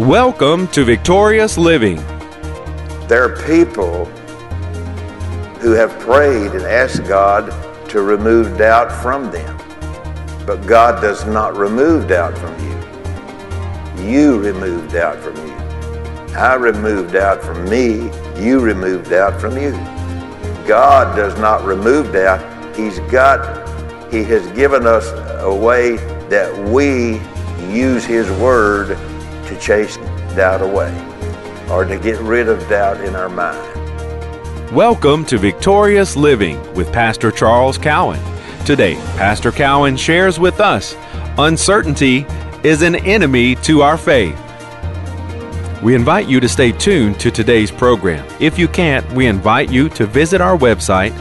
Welcome to Victorious Living. There are people who have prayed and asked God to remove doubt from them. But God does not remove doubt from you. You remove doubt from you. I remove doubt from me. You remove doubt from you. God does not remove doubt. He's got, He has given us a way that we use His Word to chase doubt away or to get rid of doubt in our mind. Welcome to Victorious Living with Pastor Charles Cowan. Today, Pastor Cowan shares with us uncertainty is an enemy to our faith. We invite you to stay tuned to today's program. If you can't, we invite you to visit our website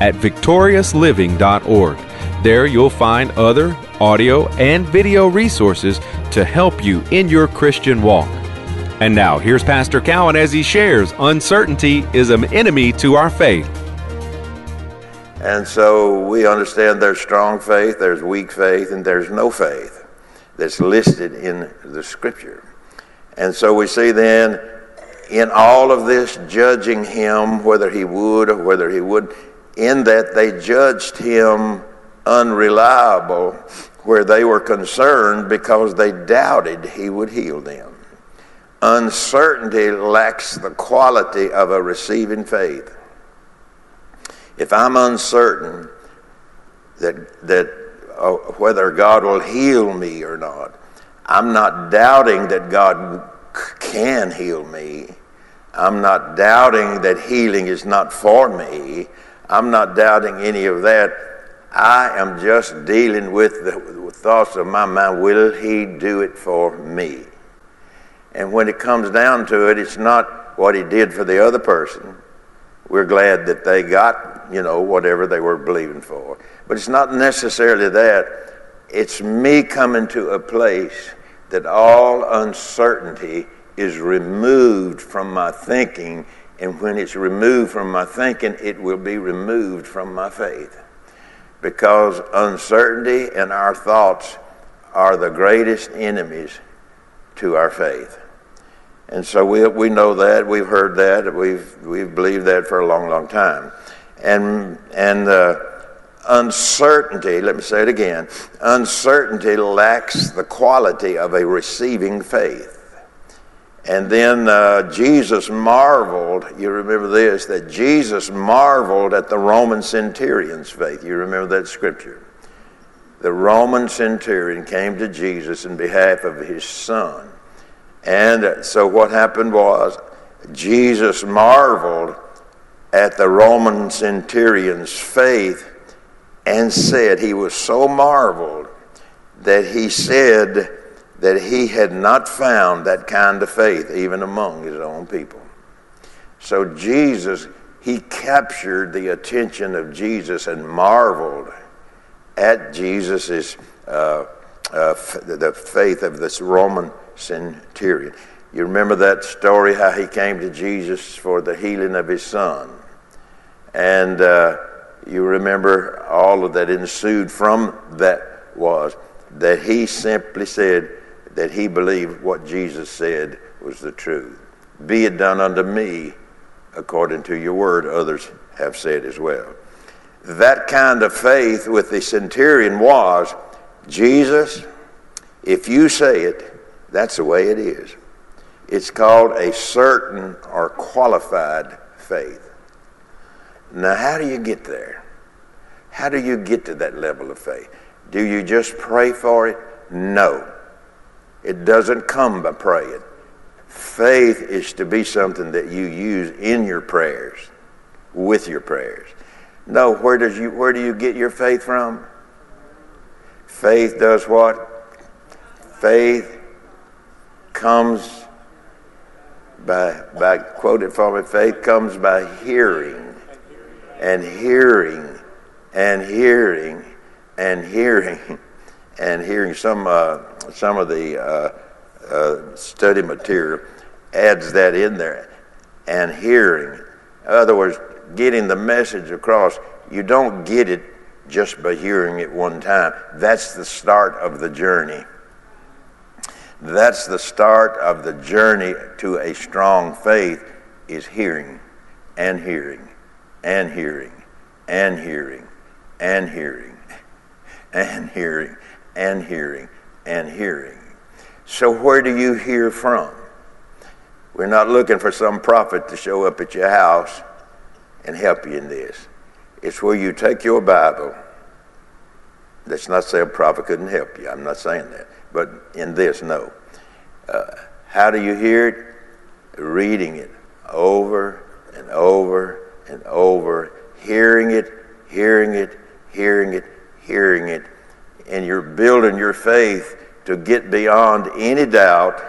at victoriousliving.org. There you'll find other audio and video resources to help you in your Christian walk. And now, here's Pastor Cowan as he shares uncertainty is an enemy to our faith. And so we understand there's strong faith, there's weak faith, and there's no faith that's listed in the scripture. And so we see then in all of this judging him, whether he would or whether he would, in that they judged him unreliable where they were concerned because they doubted he would heal them. Uncertainty lacks the quality of a receiving faith. If I'm uncertain that, that uh, whether God will heal me or not, I'm not doubting that God can heal me. I'm not doubting that healing is not for me. I'm not doubting any of that. I am just dealing with the thoughts of my mind. Will he do it for me? And when it comes down to it, it's not what he did for the other person. We're glad that they got, you know, whatever they were believing for. But it's not necessarily that. It's me coming to a place that all uncertainty is removed from my thinking. And when it's removed from my thinking, it will be removed from my faith because uncertainty and our thoughts are the greatest enemies to our faith. And so we, we know that, we've heard that, we've, we've believed that for a long, long time. And, and uh, uncertainty, let me say it again, uncertainty lacks the quality of a receiving faith. And then uh, Jesus marveled, you remember this, that Jesus marveled at the Roman centurion's faith. You remember that scripture. The Roman centurion came to Jesus in behalf of his son. And so what happened was Jesus marveled at the Roman centurion's faith and said, he was so marveled that he said, that he had not found that kind of faith even among his own people. So Jesus, he captured the attention of Jesus and marveled at Jesus' uh, uh, the faith of this Roman centurion. You remember that story how he came to Jesus for the healing of his son. And uh, you remember all of that ensued from that was that he simply said, that he believed what Jesus said was the truth. Be it done unto me according to your word, others have said as well. That kind of faith with the centurion was Jesus, if you say it, that's the way it is. It's called a certain or qualified faith. Now, how do you get there? How do you get to that level of faith? Do you just pray for it? No. It doesn't come by praying. Faith is to be something that you use in your prayers, with your prayers. No, where does you where do you get your faith from? Faith does what? Faith comes by by quoted from it, faith comes by hearing and hearing and hearing and hearing and hearing some uh, some of the uh, uh, study material adds that in there, and hearing. In other words, getting the message across. You don't get it just by hearing it one time. That's the start of the journey. That's the start of the journey to a strong faith is hearing and hearing and hearing and hearing and hearing and hearing and hearing and hearing. So where do you hear from? We're not looking for some prophet to show up at your house and help you in this. It's where you take your Bible. That's not say a prophet couldn't help you. I'm not saying that. But in this, no. Uh, how do you hear it? Reading it over and over and over, hearing it, hearing it, hearing it, hearing it, and you're building your faith to get beyond any doubt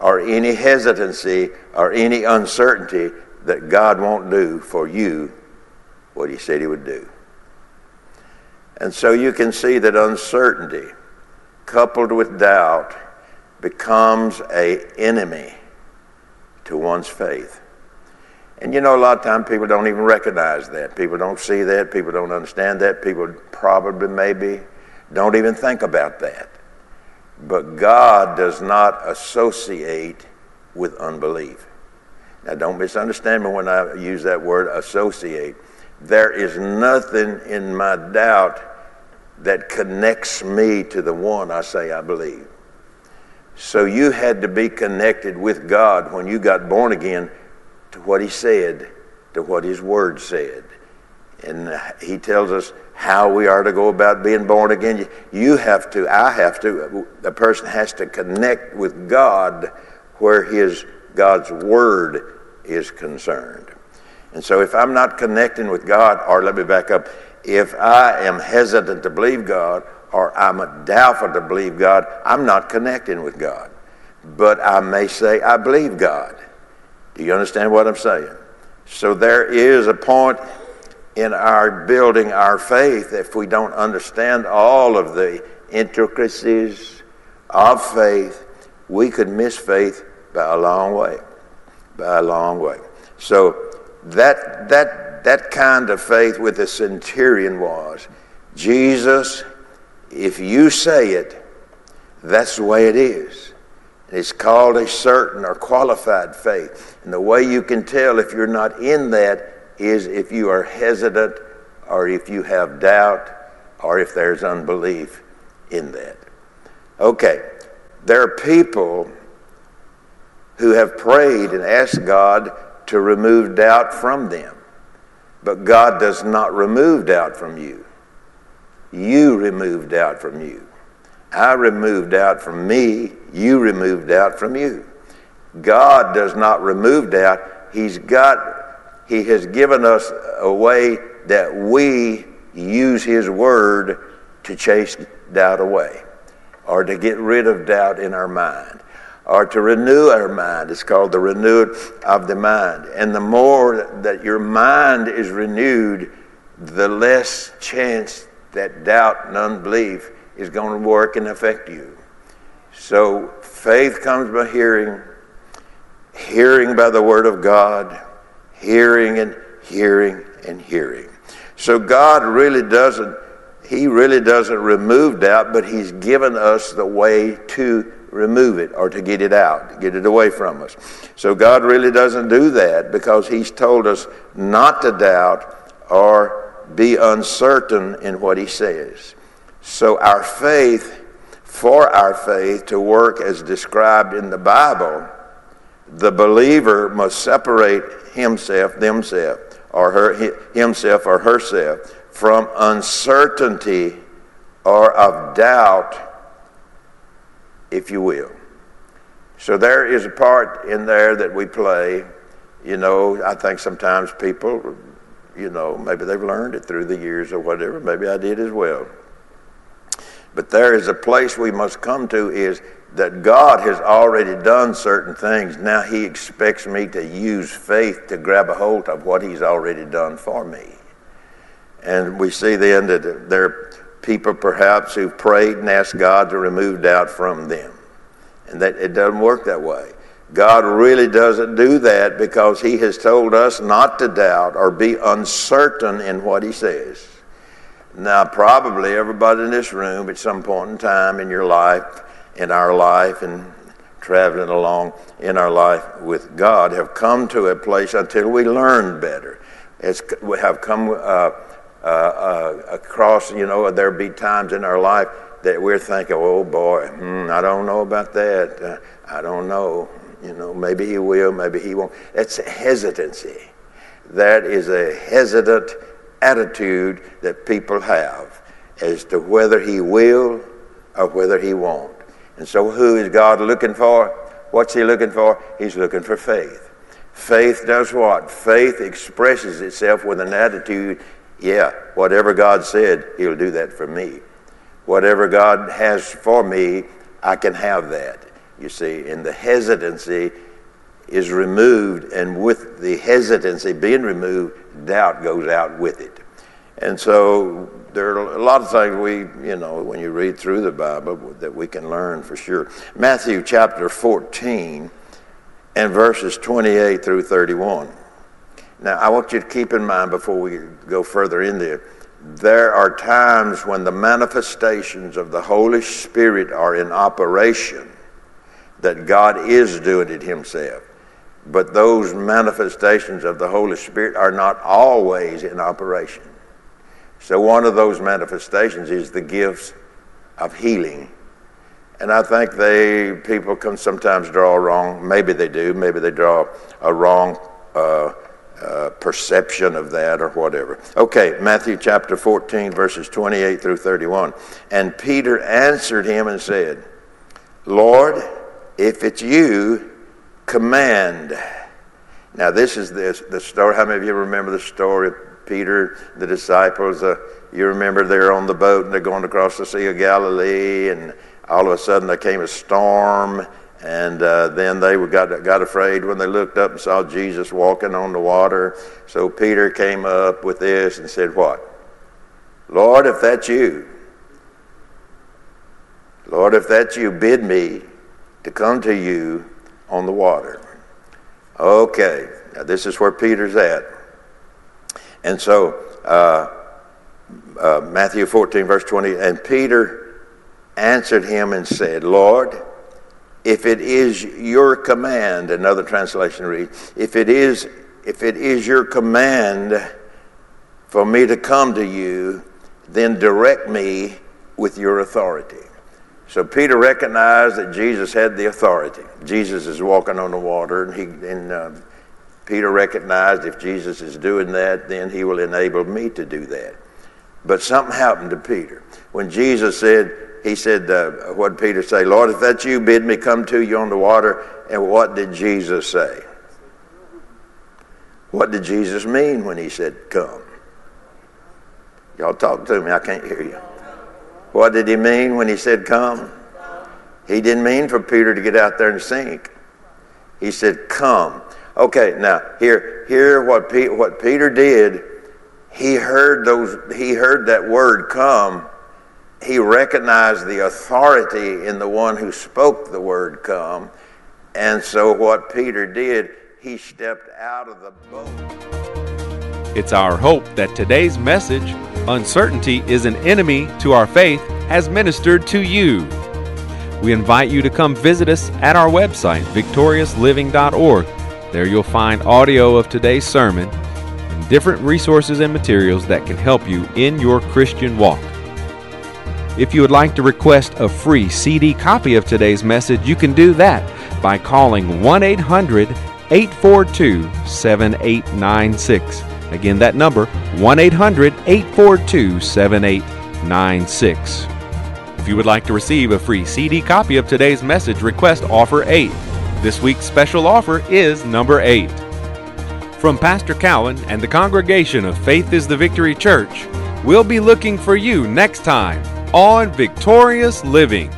or any hesitancy or any uncertainty that God won't do for you what He said He would do. And so you can see that uncertainty coupled with doubt becomes a enemy to one's faith. And you know, a lot of times people don't even recognize that. People don't see that. People don't understand that. People probably, maybe, don't even think about that. But God does not associate with unbelief. Now, don't misunderstand me when I use that word associate. There is nothing in my doubt that connects me to the one I say I believe. So you had to be connected with God when you got born again to what he said, to what his word said. And he tells us how we are to go about being born again. You have to, I have to, the person has to connect with God where his God's word is concerned. And so if I'm not connecting with God, or let me back up, if I am hesitant to believe God or I'm doubtful to believe God, I'm not connecting with God. But I may say, I believe God. Do you understand what I'm saying? So there is a point in our building our faith if we don't understand all of the intricacies of faith, we could miss faith by a long way. By a long way. So that that that kind of faith with the centurion was Jesus, if you say it, that's the way it is. It's called a certain or qualified faith. And the way you can tell if you're not in that is if you are hesitant or if you have doubt or if there's unbelief in that. Okay, there are people who have prayed and asked God to remove doubt from them. But God does not remove doubt from you. You remove doubt from you. I removed doubt from me, you removed doubt from you. God does not remove doubt. He's got, He has given us a way that we use His Word to chase doubt away or to get rid of doubt in our mind or to renew our mind. It's called the renewed of the mind. And the more that your mind is renewed, the less chance that doubt and unbelief is going to work and affect you. So faith comes by hearing, hearing by the Word of God, hearing and hearing and hearing. So God really doesn't, He really doesn't remove doubt, but He's given us the way to remove it or to get it out, to get it away from us. So God really doesn't do that because He's told us not to doubt or be uncertain in what He says. So our faith, for our faith to work as described in the Bible, the believer must separate himself, themself, or her, himself or herself from uncertainty or of doubt, if you will. So there is a part in there that we play. You know, I think sometimes people, you know, maybe they've learned it through the years or whatever. Maybe I did as well. But there is a place we must come to is that God has already done certain things. Now He expects me to use faith to grab a hold of what He's already done for me. And we see then that there are people perhaps who've prayed and asked God to remove doubt from them. And that it doesn't work that way. God really doesn't do that because He has told us not to doubt or be uncertain in what He says. Now, probably everybody in this room at some point in time in your life, in our life, and traveling along in our life with God have come to a place until we learn better. We have come uh, uh, uh, across, you know, there'll be times in our life that we're thinking, oh boy, hmm, I don't know about that. Uh, I don't know. You know, maybe he will, maybe he won't. That's hesitancy. That is a hesitant attitude that people have as to whether he will or whether he won't. And so, who is God looking for? What's he looking for? He's looking for faith. Faith does what? Faith expresses itself with an attitude yeah, whatever God said, he'll do that for me. Whatever God has for me, I can have that. You see, and the hesitancy is removed, and with the hesitancy being removed, doubt goes out with it. And so there are a lot of things we, you know, when you read through the Bible that we can learn for sure. Matthew chapter 14 and verses 28 through 31. Now, I want you to keep in mind before we go further in there, there are times when the manifestations of the Holy Spirit are in operation, that God is doing it Himself. But those manifestations of the Holy Spirit are not always in operation. So, one of those manifestations is the gifts of healing. And I think they people can sometimes draw wrong. Maybe they do. Maybe they draw a wrong uh, uh, perception of that or whatever. Okay, Matthew chapter 14, verses 28 through 31. And Peter answered him and said, Lord, if it's you, command. Now, this is the, the story. How many of you remember the story Peter, the disciples, uh, you remember they're on the boat and they're going across the Sea of Galilee, and all of a sudden there came a storm, and uh, then they got, got afraid when they looked up and saw Jesus walking on the water. So Peter came up with this and said, What? Lord, if that's you, Lord, if that's you, bid me to come to you on the water. Okay, now this is where Peter's at. And so, uh, uh, Matthew 14, verse 20, and Peter answered him and said, Lord, if it is your command, another translation reads, if it is, if it is your command for me to come to you, then direct me with your authority. So Peter recognized that Jesus had the authority. Jesus is walking on the water, and he and uh, Peter recognized if Jesus is doing that, then he will enable me to do that. But something happened to Peter. When Jesus said, he said, uh, what did Peter say? Lord, if that's you, bid me come to you on the water. And what did Jesus say? What did Jesus mean when he said, come? Y'all talk to me, I can't hear you. What did he mean when he said, come? He didn't mean for Peter to get out there and sink. He said, come. Okay, now here, here what, Pe- what Peter did, he heard those, he heard that word come. He recognized the authority in the one who spoke the word come. And so what Peter did, he stepped out of the boat. It's our hope that today's message, Uncertainty is an Enemy to Our Faith, has ministered to you. We invite you to come visit us at our website, victoriousliving.org there you'll find audio of today's sermon and different resources and materials that can help you in your Christian walk. If you would like to request a free CD copy of today's message, you can do that by calling 1 800 842 7896. Again, that number 1 800 842 7896. If you would like to receive a free CD copy of today's message, request offer 8. This week's special offer is number 8. From Pastor Cowan and the congregation of Faith is the Victory Church, we'll be looking for you next time on Victorious Living.